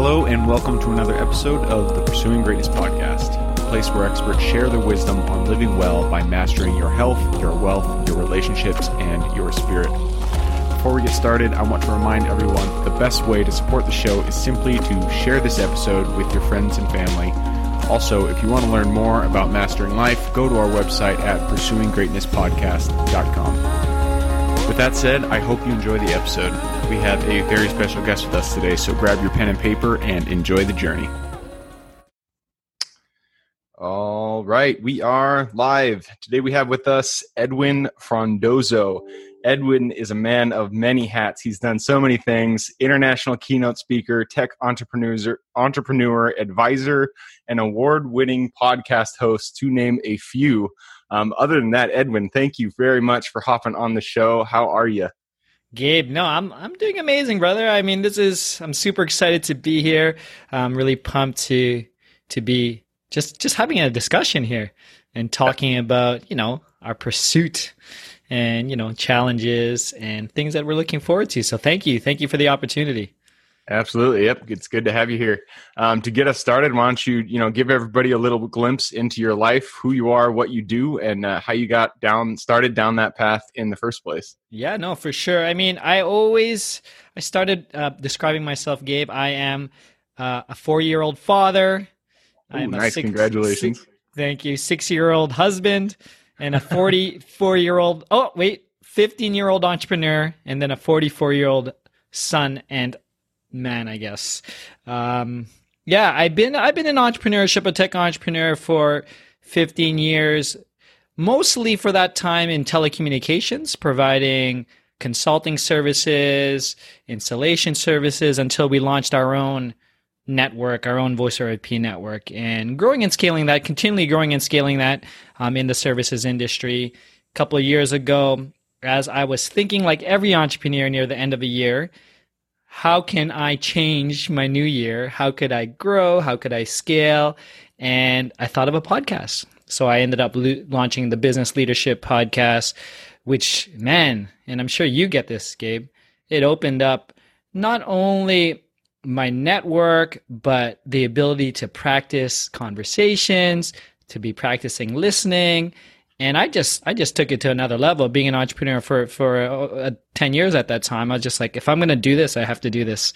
Hello, and welcome to another episode of the Pursuing Greatness podcast, a place where experts share their wisdom on living well by mastering your health, your wealth, your relationships, and your spirit. Before we get started, I want to remind everyone the best way to support the show is simply to share this episode with your friends and family. Also, if you want to learn more about mastering life, go to our website at pursuinggreatnesspodcast.com. With that said, I hope you enjoy the episode. We have a very special guest with us today, so grab your pen and paper and enjoy the journey. All right, we are live. Today we have with us Edwin Frondozo. Edwin is a man of many hats. He's done so many things international keynote speaker, tech entrepreneur, entrepreneur advisor, and award winning podcast host, to name a few. Um, other than that, Edwin, thank you very much for hopping on the show. How are you? Gabe, no, I'm I'm doing amazing, brother. I mean, this is I'm super excited to be here. I'm really pumped to to be just just having a discussion here and talking about you know our pursuit and you know challenges and things that we're looking forward to. So thank you, thank you for the opportunity. Absolutely. Yep. It's good to have you here. Um, to get us started, why don't you, you know, give everybody a little glimpse into your life, who you are, what you do, and uh, how you got down, started down that path in the first place. Yeah, no, for sure. I mean, I always, I started uh, describing myself, Gabe. I am uh, a four-year-old father. Ooh, I am nice. Six, Congratulations. Six, thank you. Six-year-old husband and a 44-year-old, oh, wait, 15-year-old entrepreneur, and then a 44-year-old son and man, I guess. Um, yeah, I've been I've been in entrepreneurship, a tech entrepreneur for 15 years, mostly for that time in telecommunications, providing consulting services, installation services until we launched our own network, our own voice over IP network, and growing and scaling that, continually growing and scaling that um, in the services industry. A couple of years ago, as I was thinking, like every entrepreneur near the end of a year, how can I change my new year? How could I grow? How could I scale? And I thought of a podcast. So I ended up lo- launching the Business Leadership Podcast, which, man, and I'm sure you get this, Gabe, it opened up not only my network, but the ability to practice conversations, to be practicing listening, and I just I just took it to another level. Being an entrepreneur for for uh, uh, ten years at that time, I was just like, if I'm going to do this, I have to do this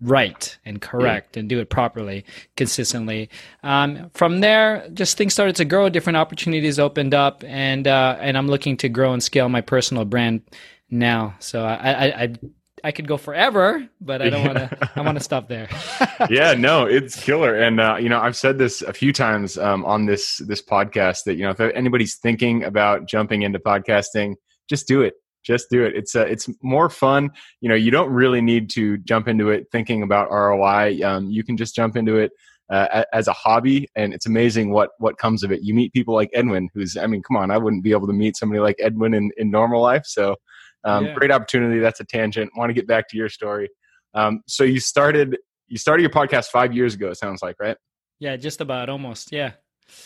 right and correct yeah. and do it properly, consistently. Um, from there, just things started to grow. Different opportunities opened up, and uh, and I'm looking to grow and scale my personal brand now. So I, I, I I could go forever, but I don't want to. I want to stop there. yeah, no, it's killer, and uh, you know, I've said this a few times um, on this this podcast that you know, if anybody's thinking about jumping into podcasting, just do it. Just do it. It's uh, it's more fun. You know, you don't really need to jump into it thinking about ROI. Um, you can just jump into it uh, as a hobby, and it's amazing what what comes of it. You meet people like Edwin, who's I mean, come on, I wouldn't be able to meet somebody like Edwin in in normal life. So um, yeah. Great opportunity. That's a tangent. Want to get back to your story. Um, so you started you started your podcast five years ago. It sounds like right. Yeah, just about almost. Yeah.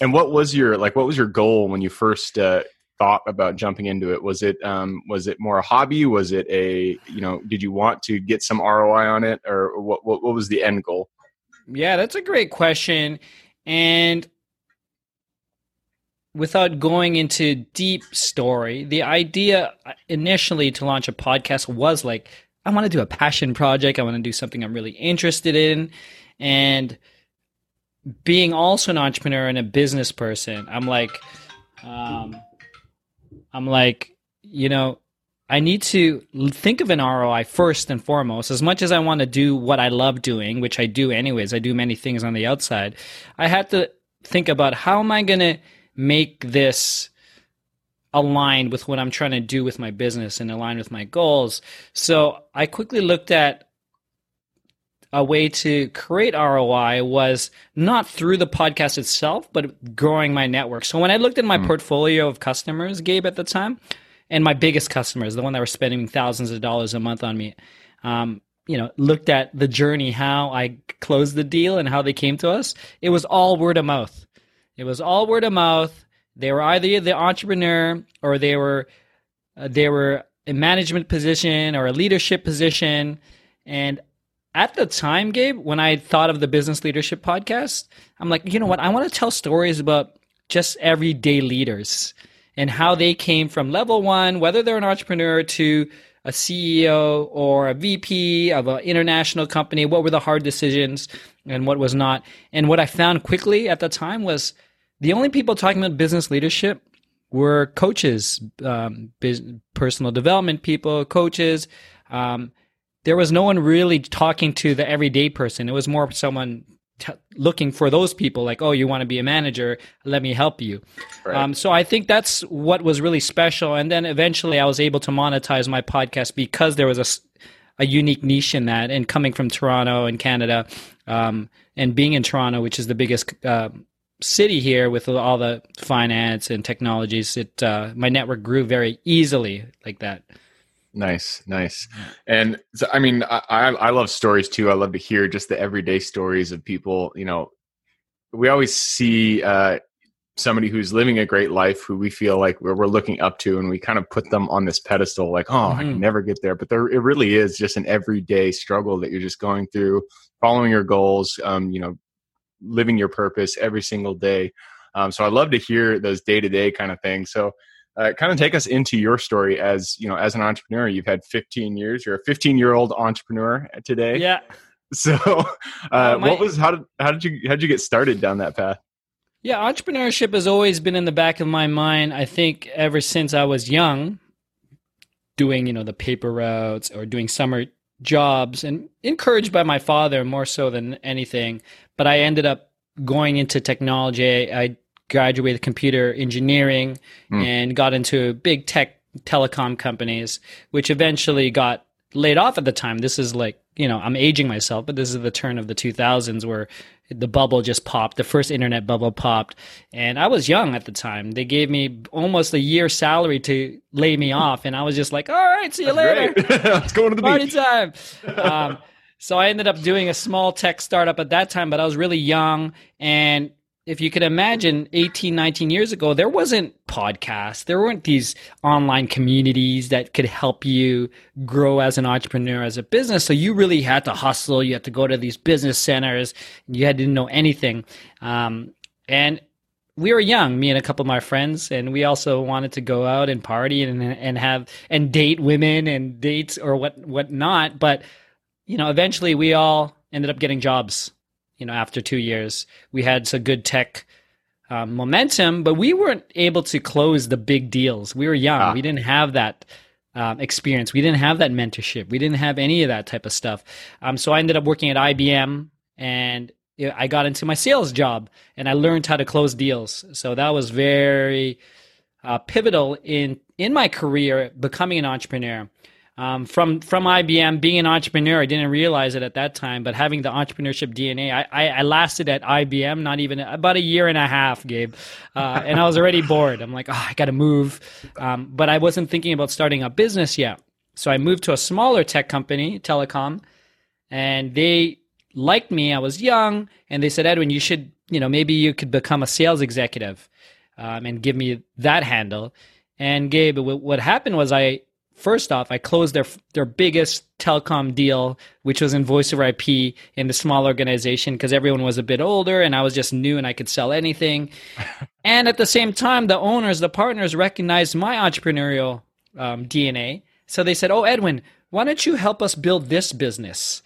And what was your like? What was your goal when you first uh, thought about jumping into it? Was it um, was it more a hobby? Was it a you know? Did you want to get some ROI on it, or what? What, what was the end goal? Yeah, that's a great question. And without going into deep story, the idea initially to launch a podcast was like, I want to do a passion project. I want to do something I'm really interested in. And being also an entrepreneur and a business person, I'm like, um, I'm like, you know, I need to think of an ROI first and foremost. As much as I want to do what I love doing, which I do anyways, I do many things on the outside. I had to think about how am I going to make this aligned with what I'm trying to do with my business and aligned with my goals. So I quickly looked at a way to create ROI was not through the podcast itself, but growing my network. So when I looked at my mm. portfolio of customers, Gabe, at the time, and my biggest customers, the one that were spending thousands of dollars a month on me, um, you know, looked at the journey, how I closed the deal and how they came to us, it was all word of mouth. It was all word of mouth. They were either the entrepreneur or they were uh, they were a management position or a leadership position, and at the time, Gabe, when I thought of the business leadership podcast, I'm like, you know what? I want to tell stories about just everyday leaders and how they came from level one, whether they're an entrepreneur to a CEO or a VP of an international company. What were the hard decisions and what was not? And what I found quickly at the time was the only people talking about business leadership were coaches, um, business, personal development people, coaches. Um, there was no one really talking to the everyday person. It was more someone t- looking for those people, like, oh, you want to be a manager? Let me help you. Right. Um, so I think that's what was really special. And then eventually, I was able to monetize my podcast because there was a, a unique niche in that. And coming from Toronto and Canada, um, and being in Toronto, which is the biggest uh, city here with all the finance and technologies, it uh, my network grew very easily like that. Nice, nice. And so, I mean, I, I love stories too. I love to hear just the everyday stories of people. You know, we always see uh, somebody who's living a great life who we feel like we're, we're, looking up to, and we kind of put them on this pedestal, like, oh, mm-hmm. I can never get there. But there, it really is just an everyday struggle that you're just going through, following your goals. Um, you know, living your purpose every single day. Um, so I love to hear those day to day kind of things. So uh, kind of take us into your story as you know as an entrepreneur. You've had 15 years. You're a 15 year old entrepreneur today. Yeah. So uh, uh, my, what was how did how did you how did you get started down that path? Yeah entrepreneurship has always been in the back of my mind i think ever since i was young doing you know the paper routes or doing summer jobs and encouraged by my father more so than anything but i ended up going into technology i graduated computer engineering mm. and got into big tech telecom companies, which eventually got laid off at the time. This is like, you know, I'm aging myself, but this is the turn of the 2000s where the bubble just popped. The first internet bubble popped. And I was young at the time. They gave me almost a year's salary to lay me off. And I was just like, all right, see you later. Let's go to the Party beach. time. Um, so I ended up doing a small tech startup at that time, but I was really young. And if you could imagine 18 19 years ago there wasn't podcasts. There weren't these online communities that could help you grow as an entrepreneur as a business. So you really had to hustle. You had to go to these business centers. You had, didn't know anything. Um, and we were young me and a couple of my friends and we also wanted to go out and party and and have and date women and dates or what what not. But you know eventually we all ended up getting jobs you know, after two years, we had some good tech um, momentum, but we weren't able to close the big deals. We were young. Ah. We didn't have that um, experience. We didn't have that mentorship. We didn't have any of that type of stuff. Um, so I ended up working at IBM and I got into my sales job and I learned how to close deals. So that was very uh, pivotal in in my career becoming an entrepreneur um, from from IBM, being an entrepreneur, I didn't realize it at that time, but having the entrepreneurship DNA, I, I, I lasted at IBM not even about a year and a half, Gabe, uh, and I was already bored. I'm like, oh, I got to move, um, but I wasn't thinking about starting a business yet. So I moved to a smaller tech company, telecom, and they liked me. I was young, and they said, Edwin, you should, you know, maybe you could become a sales executive, um, and give me that handle. And Gabe, what happened was I first off, I closed their their biggest telecom deal, which was in voice over IP in the small organization because everyone was a bit older and I was just new and I could sell anything. and at the same time, the owners, the partners recognized my entrepreneurial um, DNA. So they said, "Oh, Edwin, why don't you help us build this business?"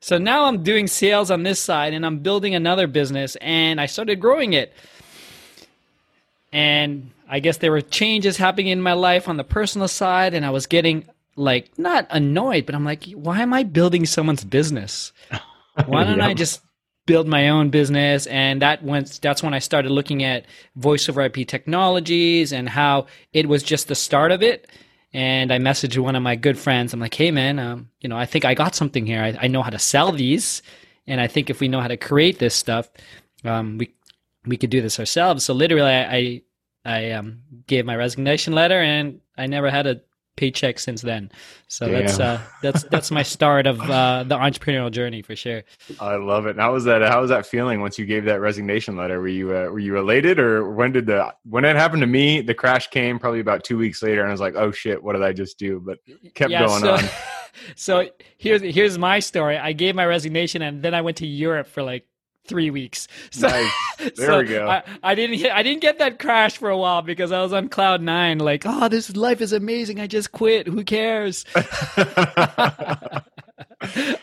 So now I'm doing sales on this side and I'm building another business and I started growing it. And I guess there were changes happening in my life on the personal side, and I was getting like not annoyed, but I'm like, why am I building someone's business? Why don't yep. I just build my own business? And that went. That's when I started looking at voice over IP technologies and how it was just the start of it. And I messaged one of my good friends. I'm like, hey man, um, you know, I think I got something here. I, I, know how to sell these, and I think if we know how to create this stuff, um, we we could do this ourselves. So literally, I, I I um, gave my resignation letter, and I never had a paycheck since then. So Damn. that's uh, that's that's my start of uh, the entrepreneurial journey for sure. I love it. How was that? How was that feeling once you gave that resignation letter? Were you uh, were you elated, or when did the when it happened to me? The crash came probably about two weeks later, and I was like, "Oh shit, what did I just do?" But kept yeah, going so, on. so here's here's my story. I gave my resignation, and then I went to Europe for like three weeks. So, nice. There so we go. I, I, didn't I didn't get that crash for a while because I was on cloud nine. Like, oh, this life is amazing. I just quit. Who cares? um,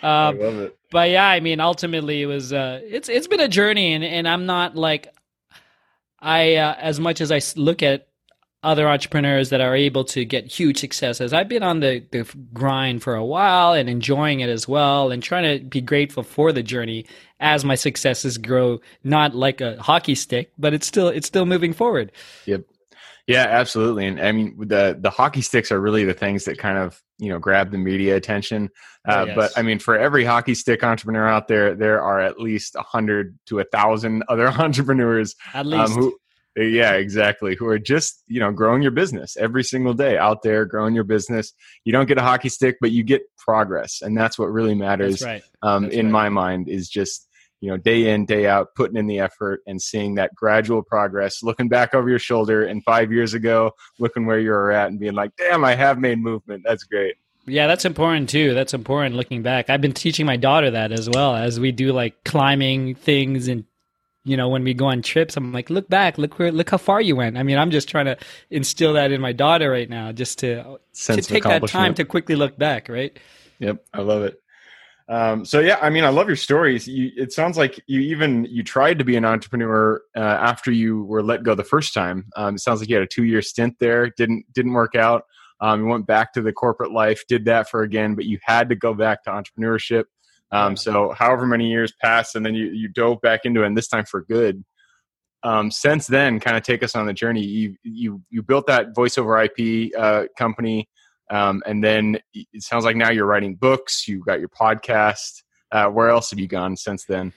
I love it. But yeah, I mean, ultimately, it was uh, it's it's been a journey, and and I'm not like I uh, as much as I look at other entrepreneurs that are able to get huge successes. I've been on the, the grind for a while and enjoying it as well and trying to be grateful for the journey as my successes grow, not like a hockey stick, but it's still it's still moving forward. Yep. Yeah, absolutely. And I mean the the hockey sticks are really the things that kind of, you know, grab the media attention. Uh, oh, yes. but I mean for every hockey stick entrepreneur out there, there are at least a hundred to a thousand other entrepreneurs at least. Um, who yeah exactly who are just you know growing your business every single day out there growing your business you don't get a hockey stick but you get progress and that's what really matters right. um, that's in right. my mind is just you know day in day out putting in the effort and seeing that gradual progress looking back over your shoulder and five years ago looking where you're at and being like damn i have made movement that's great yeah, that's important too. That's important looking back. I've been teaching my daughter that as well as we do like climbing things and you know, when we go on trips, I'm like, look back, look where, look how far you went. I mean, I'm just trying to instill that in my daughter right now, just to Sense to take that time to quickly look back, right? Yep, I love it. Um, so yeah, I mean, I love your stories. You, it sounds like you even you tried to be an entrepreneur uh, after you were let go the first time. Um, it sounds like you had a two year stint there. didn't didn't work out. Um, you went back to the corporate life, did that for again, but you had to go back to entrepreneurship. Um, so however many years passed, and then you you dove back into it, and this time for good. Um, since then, kind of take us on the journey. You you you built that voiceover IP uh, company, um, and then it sounds like now you're writing books. You got your podcast. Uh, where else have you gone since then?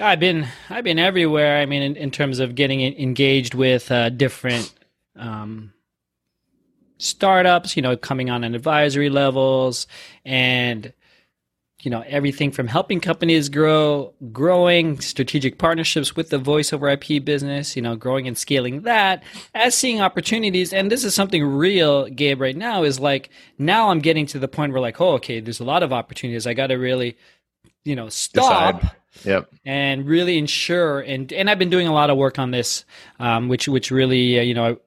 I've been I've been everywhere. I mean, in, in terms of getting engaged with uh, different um, startups, you know, coming on an advisory levels and you know everything from helping companies grow growing strategic partnerships with the voice over ip business you know growing and scaling that as seeing opportunities and this is something real gabe right now is like now i'm getting to the point where like oh okay there's a lot of opportunities i got to really you know stop Decide. Yep. And really ensure, and and I've been doing a lot of work on this, um, which which really, uh, you know,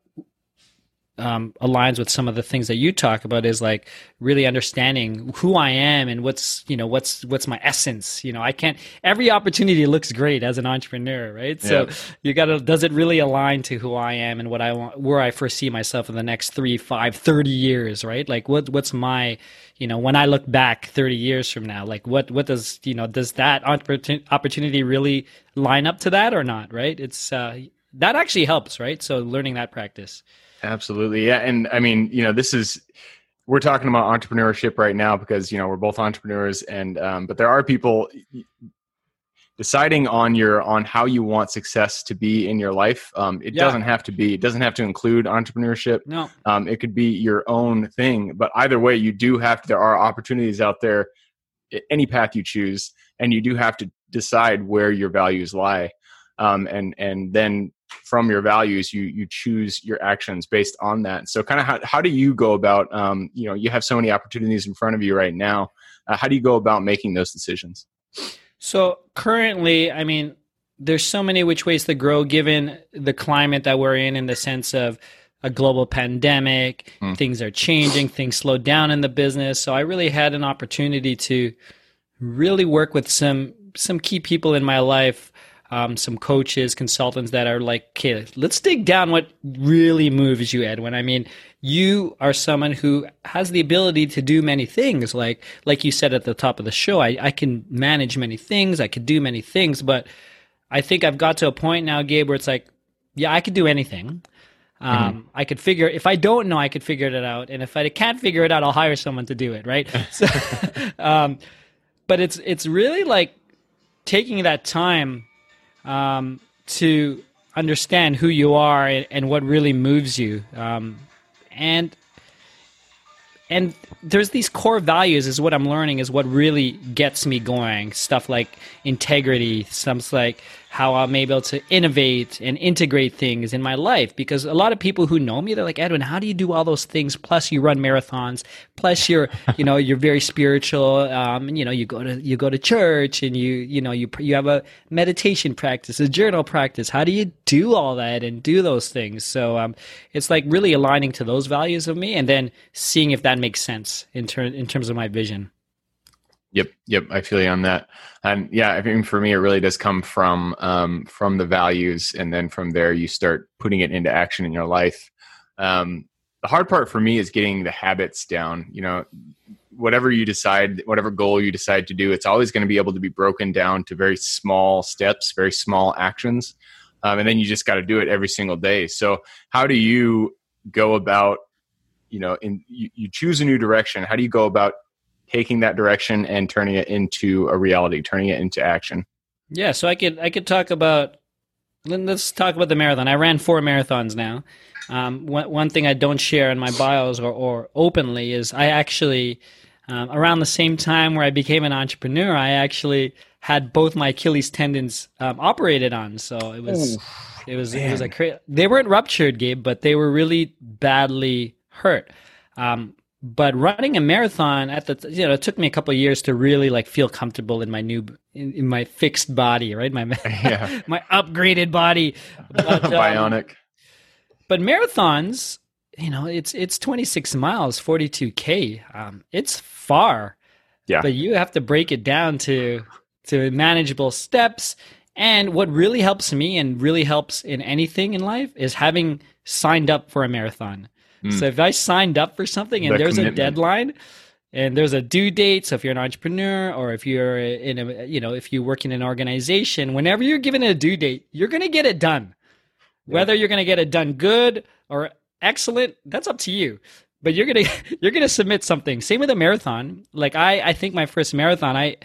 um, aligns with some of the things that you talk about is like really understanding who I am and what's you know what's what's my essence. You know, I can't. Every opportunity looks great as an entrepreneur, right? So you got to. Does it really align to who I am and what I want, where I foresee myself in the next three, five, thirty years, right? Like what what's my you know when I look back thirty years from now, like what what does you know does that opportunity really line up to that or not? Right? It's uh, that actually helps, right? So learning that practice. Absolutely. Yeah. And I mean, you know, this is, we're talking about entrepreneurship right now because, you know, we're both entrepreneurs and, um, but there are people deciding on your, on how you want success to be in your life. Um, it yeah. doesn't have to be, it doesn't have to include entrepreneurship. No. Um, it could be your own thing, but either way, you do have to, there are opportunities out there, any path you choose, and you do have to decide where your values lie. Um, and, and then from your values you you choose your actions based on that. So kind of how, how do you go about um, you know you have so many opportunities in front of you right now. Uh, how do you go about making those decisions? So currently i mean there's so many which ways to grow given the climate that we're in in the sense of a global pandemic mm. things are changing things slow down in the business. So i really had an opportunity to really work with some some key people in my life um, some coaches, consultants that are like, okay, let's dig down what really moves you, Edwin. I mean, you are someone who has the ability to do many things. Like, like you said at the top of the show, I, I can manage many things. I could do many things, but I think I've got to a point now, Gabe, where it's like, yeah, I could do anything. Um, mm-hmm. I could figure if I don't know, I could figure it out, and if I can't figure it out, I'll hire someone to do it, right? so, um, but it's it's really like taking that time um, to understand who you are and, and, what really moves you. Um, and and there's these core values is what i'm learning is what really gets me going stuff like integrity stuff like how i'm able to innovate and integrate things in my life. Because a lot of people who know me they're like edwin how do you do all those things? Plus you run marathons. Plus you're you know you're very spiritual. Um, and, you know you go to you go to church and you you know you you have a meditation practice a journal practice. How do you do all that and do those things? So um, it's like really aligning to those values of me and then seeing if that makes sense in, ter- in terms of my vision. Yep, yep, I feel you on that. And yeah, I mean, for me, it really does come from um, from the values, and then from there, you start putting it into action in your life. Um, the hard part for me is getting the habits down. You know, whatever you decide, whatever goal you decide to do, it's always going to be able to be broken down to very small steps, very small actions, um, and then you just got to do it every single day. So, how do you go about you know in you, you choose a new direction how do you go about taking that direction and turning it into a reality turning it into action yeah so i could i could talk about let's talk about the marathon i ran four marathons now um, one, one thing i don't share in my bios or, or openly is i actually um, around the same time where i became an entrepreneur i actually had both my achilles tendons um, operated on so it was it was man. it was a cra- they weren't ruptured gabe but they were really badly hurt. Um, but running a marathon at the you know it took me a couple of years to really like feel comfortable in my new in, in my fixed body right? My yeah. my upgraded body. But, um, bionic. but marathons you know it's it's 26 miles 42k um, it's far. Yeah. But you have to break it down to to manageable steps. And what really helps me and really helps in anything in life is having signed up for a marathon Mm. So if I signed up for something and there's commitment. a deadline and there's a due date, so if you're an entrepreneur or if you're in a you know if you work in an organization, whenever you're given a due date, you're going to get it done. Yeah. Whether you're going to get it done good or excellent, that's up to you. But you're gonna you're gonna submit something. Same with a marathon. Like I I think my first marathon I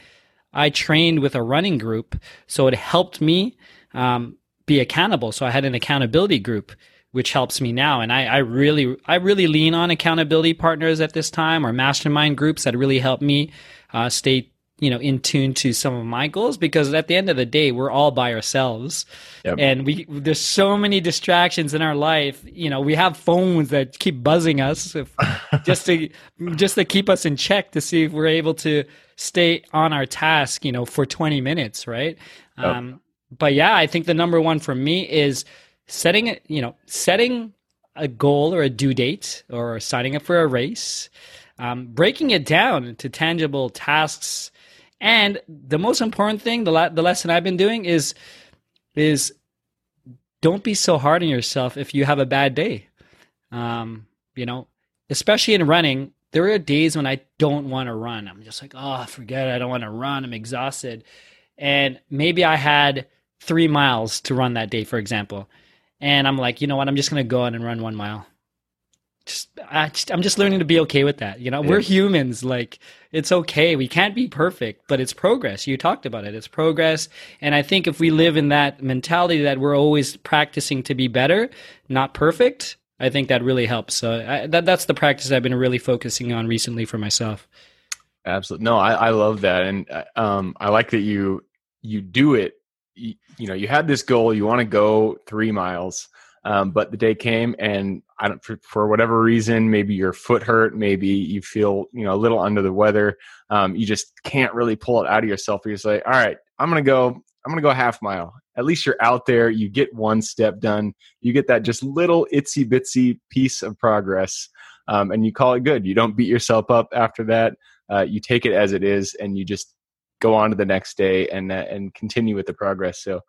I trained with a running group, so it helped me um, be accountable. So I had an accountability group which helps me now. And I, I really, I really lean on accountability partners at this time or mastermind groups that really help me uh, stay, you know, in tune to some of my goals because at the end of the day, we're all by ourselves, yep. and we there's so many distractions in our life. You know, we have phones that keep buzzing us if, just to just to keep us in check to see if we're able to stay on our task. You know, for 20 minutes, right? Yep. Um, but yeah, I think the number one for me is setting it, you know, setting a goal or a due date or signing up for a race, um, breaking it down into tangible tasks, and the most important thing, the la- the lesson I've been doing is is don't be so hard on yourself if you have a bad day. Um, you know, especially in running, there are days when I don't want to run. I'm just like, oh, forget it. I don't want to run. I'm exhausted. And maybe I had three miles to run that day, for example and I'm like, you know what? I'm just gonna go out and run one mile. Just, I I'm just learning to be okay with that. You know, yeah. we're humans. Like, it's okay. We can't be perfect, but it's progress. You talked about it. It's progress, and I think if we live in that mentality that we're always practicing to be better, not perfect, I think that really helps. So I, that that's the practice I've been really focusing on recently for myself. Absolutely. No, I, I love that, and uh, um, I like that you you do it you, know you had this goal you want to go three miles um, but the day came and I don't, for, for, whatever reason, maybe your foot hurt, maybe you feel, you know, a little under the weather. Um, you just can't really pull it out of yourself. You say, all right, I'm to go, I'm to go a half mile. At least you're out there. You get one step done. You get that just little itsy bitsy piece of progress. Um, and you call it good. You don't beat yourself up after that. Uh, you take it as it is and you just go on to the next day and uh, and continue with the progress. So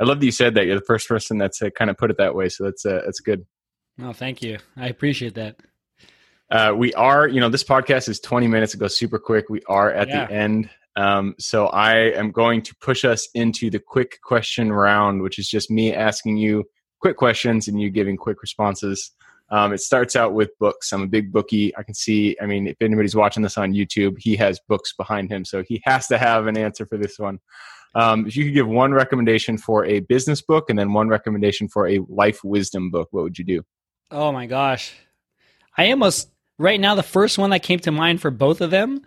I love that you said that you're the first person that's uh, kind of put it that way. So that's uh, that's good. Oh, thank you. I appreciate that. Uh, we are, you know, this podcast is 20 minutes. It goes super quick. We are at yeah. the end. Um, so I am going to push us into the quick question round, which is just me asking you quick questions and you giving quick responses. Um, it starts out with books. I'm a big bookie. I can see, I mean, if anybody's watching this on YouTube, he has books behind him. So he has to have an answer for this one. Um, if you could give one recommendation for a business book and then one recommendation for a life wisdom book, what would you do? Oh my gosh. I almost right now, the first one that came to mind for both of them,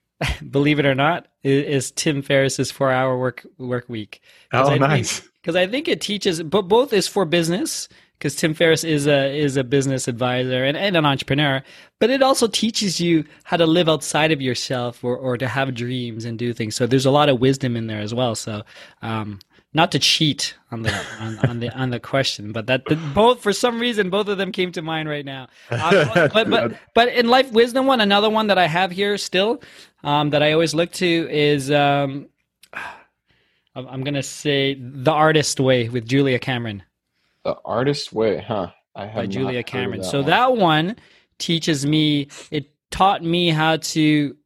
believe it or not, is, is Tim Ferriss's four hour work work week. Oh, I nice. Because I think it teaches, but both is for business. Because Tim Ferriss is a is a business advisor and, and an entrepreneur, but it also teaches you how to live outside of yourself or, or to have dreams and do things. So there's a lot of wisdom in there as well. So um, not to cheat on the on, on, the on the question, but that the, both for some reason both of them came to mind right now. Um, but but but in life wisdom one, another one that I have here still um, that I always look to is um, I'm gonna say the artist way with Julia Cameron. The artist way, huh? I have by Julia Cameron. That so one. that one teaches me. It taught me how to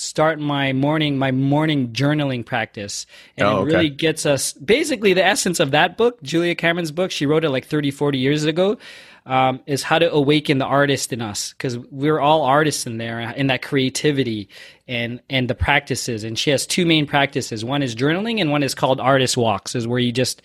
start my morning my morning journaling practice and oh, it really gets us basically the essence of that book julia cameron's book she wrote it like 30 40 years ago um, is how to awaken the artist in us because we're all artists in there in that creativity and and the practices and she has two main practices one is journaling and one is called artist walks is where you just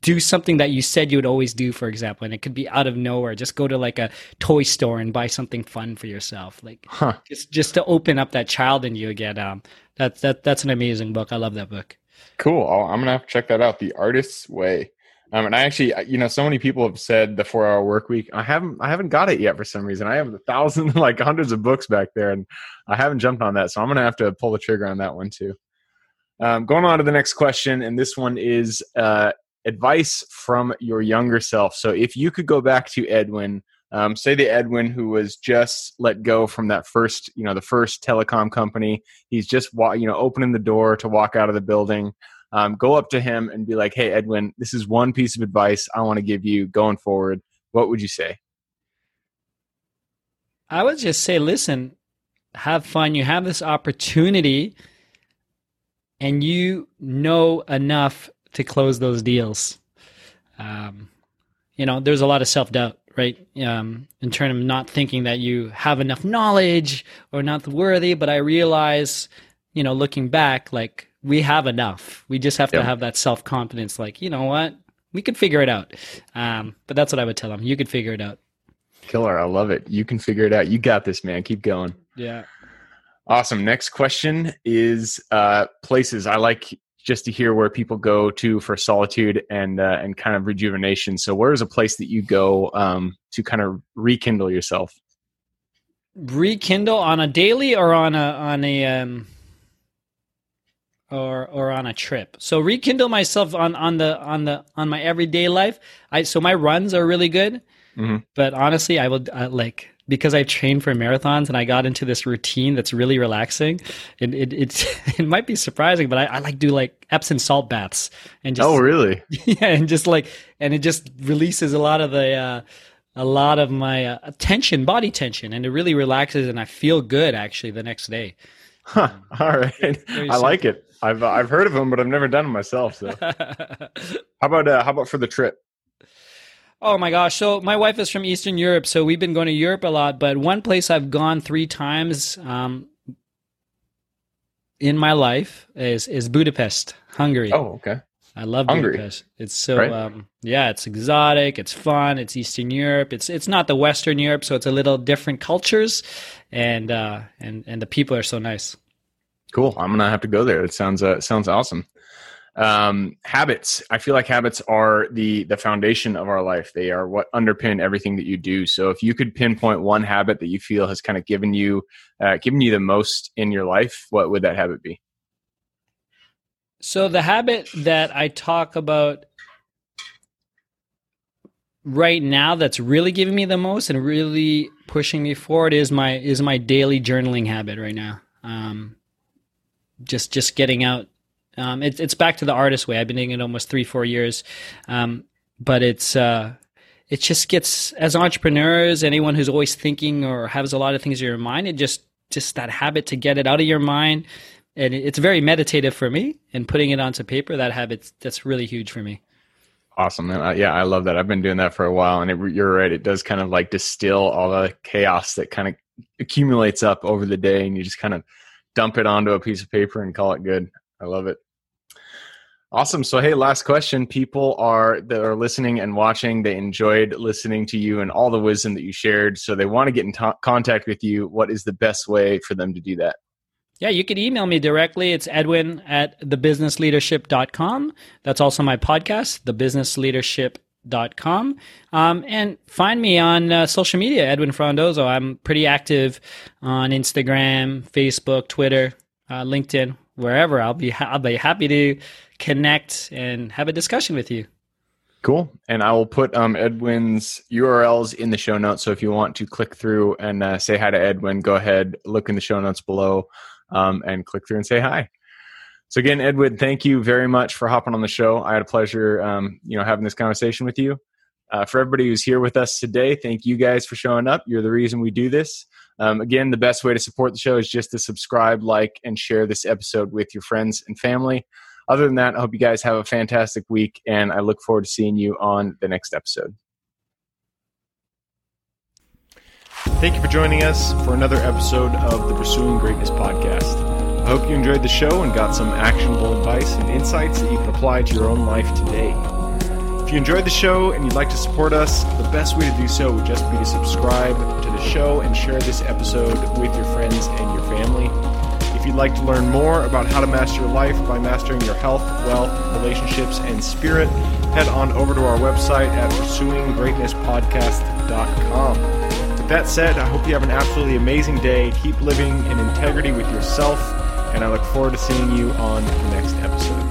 do something that you said you would always do, for example, and it could be out of nowhere. Just go to like a toy store and buy something fun for yourself, like huh. just just to open up that child in you again. Um, that's that that's an amazing book. I love that book. Cool. I'm gonna have to check that out. The Artist's Way. Um, and I actually, you know, so many people have said the four hour work week. I haven't, I haven't got it yet for some reason. I have a thousand, like hundreds of books back there, and I haven't jumped on that. So I'm gonna have to pull the trigger on that one too. Um, going on to the next question, and this one is uh, advice from your younger self. So if you could go back to Edwin, um, say the Edwin who was just let go from that first, you know, the first telecom company, he's just, you know, opening the door to walk out of the building. Um, go up to him and be like, "Hey, Edwin, this is one piece of advice I want to give you going forward." What would you say? I would just say, listen, have fun. You have this opportunity, and you know enough to close those deals. Um, you know, there's a lot of self doubt, right? Um, in terms of not thinking that you have enough knowledge or not worthy. But I realize, you know, looking back, like we have enough. We just have to have that self confidence. Like, you know what? We could figure it out. Um, but that's what I would tell them. You could figure it out. Killer. I love it. You can figure it out. You got this, man. Keep going. Yeah. Awesome. Next question is uh, places. I like just to hear where people go to for solitude and uh, and kind of rejuvenation. So, where is a place that you go um, to kind of rekindle yourself? Rekindle on a daily or on a on a um, or or on a trip. So rekindle myself on on the on the on my everyday life. I so my runs are really good, mm-hmm. but honestly, I will uh, like because I trained for marathons and I got into this routine that's really relaxing. It it it, it might be surprising, but I, I like do like Epsom salt baths and just oh really yeah, and just like and it just releases a lot of the uh, a lot of my uh, tension, body tension, and it really relaxes and I feel good actually the next day. Huh. Um, All right, I like it. I've I've heard of them, but I've never done them myself. So, how about uh, how about for the trip? Oh my gosh. So my wife is from Eastern Europe, so we've been going to Europe a lot, but one place I've gone 3 times um, in my life is is Budapest, Hungary. Oh, okay. I love Hungary. Budapest. It's so right. um, yeah, it's exotic, it's fun, it's Eastern Europe. It's it's not the Western Europe, so it's a little different cultures and uh and and the people are so nice. Cool. I'm going to have to go there. It sounds uh, sounds awesome um, habits. I feel like habits are the the foundation of our life. They are what underpin everything that you do. So if you could pinpoint one habit that you feel has kind of given you uh, given you the most in your life what would that habit be? So the habit that i talk about right now that's really giving me the most and really pushing me forward is my is my daily journaling habit right now. Um, just just getting out um, it, it's back to the artist way. I've been doing it almost three, four years, um, but it's uh, it just gets as entrepreneurs, anyone who's always thinking or has a lot of things in your mind, it just just that habit to get it out of your mind, and it's very meditative for me. And putting it onto paper, that habit that's really huge for me. Awesome, man. Uh, yeah, I love that. I've been doing that for a while, and it, you're right. It does kind of like distill all the chaos that kind of accumulates up over the day, and you just kind of dump it onto a piece of paper and call it good. I love it. Awesome. So, hey, last question. People are that are listening and watching. They enjoyed listening to you and all the wisdom that you shared. So, they want to get in t- contact with you. What is the best way for them to do that? Yeah, you can email me directly. It's edwin at thebusinessleadership.com. That's also my podcast, thebusinessleadership.com. Um, and find me on uh, social media, Edwin Frondozo. I'm pretty active on Instagram, Facebook, Twitter, uh, LinkedIn, wherever. I'll be, I'll be happy to connect and have a discussion with you. Cool. And I will put um, Edwin's URLs in the show notes. So if you want to click through and uh, say hi to Edwin, go ahead, look in the show notes below um, and click through and say hi. So again, Edwin, thank you very much for hopping on the show. I had a pleasure, um, you know, having this conversation with you. Uh, for everybody who's here with us today, thank you guys for showing up. You're the reason we do this. Um, again, the best way to support the show is just to subscribe, like, and share this episode with your friends and family other than that, I hope you guys have a fantastic week, and I look forward to seeing you on the next episode. Thank you for joining us for another episode of the Pursuing Greatness podcast. I hope you enjoyed the show and got some actionable advice and insights that you can apply to your own life today. If you enjoyed the show and you'd like to support us, the best way to do so would just be to subscribe to the show and share this episode with your friends and your family. If you'd like to learn more about how to master your life by mastering your health, wealth, relationships, and spirit, head on over to our website at pursuinggreatnesspodcast.com. With that said, I hope you have an absolutely amazing day. Keep living in integrity with yourself, and I look forward to seeing you on the next episode.